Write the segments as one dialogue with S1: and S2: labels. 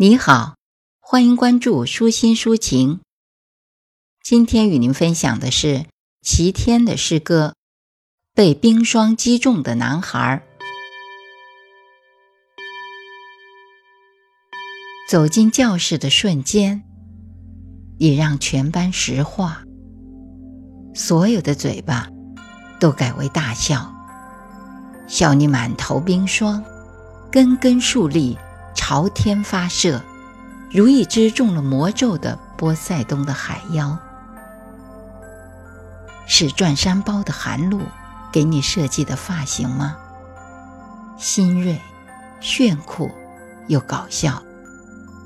S1: 你好，欢迎关注舒心抒情。今天与您分享的是齐天的诗歌《被冰霜击中的男孩》。走进教室的瞬间，已让全班石化，所有的嘴巴都改为大笑，笑你满头冰霜，根根竖立。朝天发射，如一只中了魔咒的波塞冬的海妖。是转山包的寒露给你设计的发型吗？新锐、炫酷又搞笑，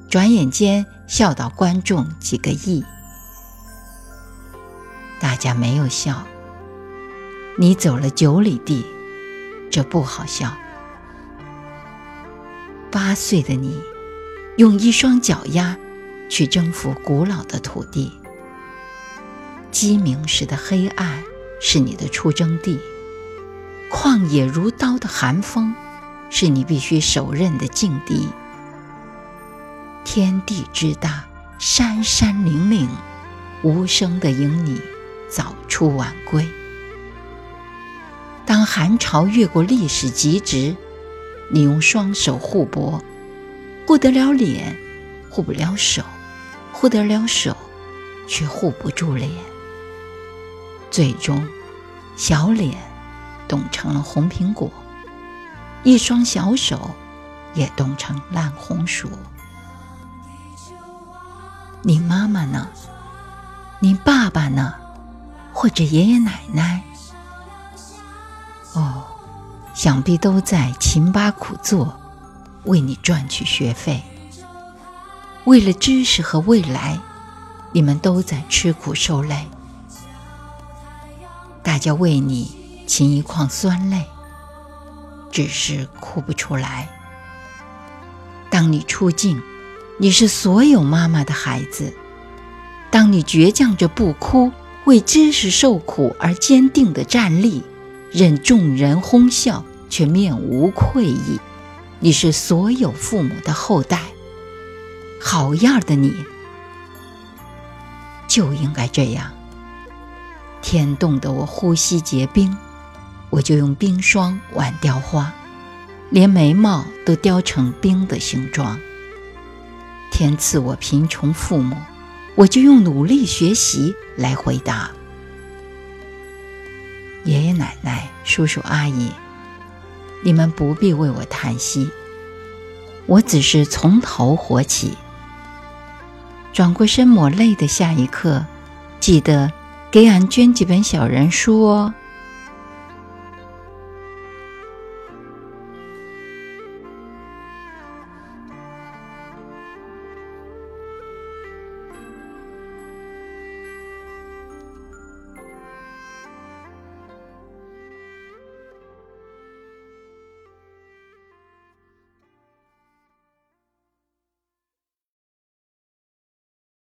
S1: 转眼间笑到观众几个亿。大家没有笑，你走了九里地，这不好笑。八岁的你，用一双脚丫去征服古老的土地。鸡鸣时的黑暗是你的出征地，旷野如刀的寒风是你必须手刃的劲敌。天地之大，山山岭岭，无声的迎你早出晚归。当寒潮越过历史极值。你用双手互搏，护得了脸，护不了手；护得了手，却护不住脸。最终，小脸冻成了红苹果，一双小手也冻成烂红薯。你妈妈呢？你爸爸呢？或者爷爷奶奶？想必都在勤巴苦做，为你赚取学费。为了知识和未来，你们都在吃苦受累。大家为你噙一眶酸泪，只是哭不出来。当你出镜，你是所有妈妈的孩子；当你倔强着不哭，为知识受苦而坚定的站立。任众人哄笑，却面无愧意。你是所有父母的后代，好样的！你就应该这样。天冻得我呼吸结冰，我就用冰霜挽雕花，连眉毛都雕成冰的形状。天赐我贫穷父母，我就用努力学习来回答。爷爷奶奶、叔叔阿姨，你们不必为我叹息，我只是从头活起。转过身抹泪的下一刻，记得给俺捐几本小人书哦。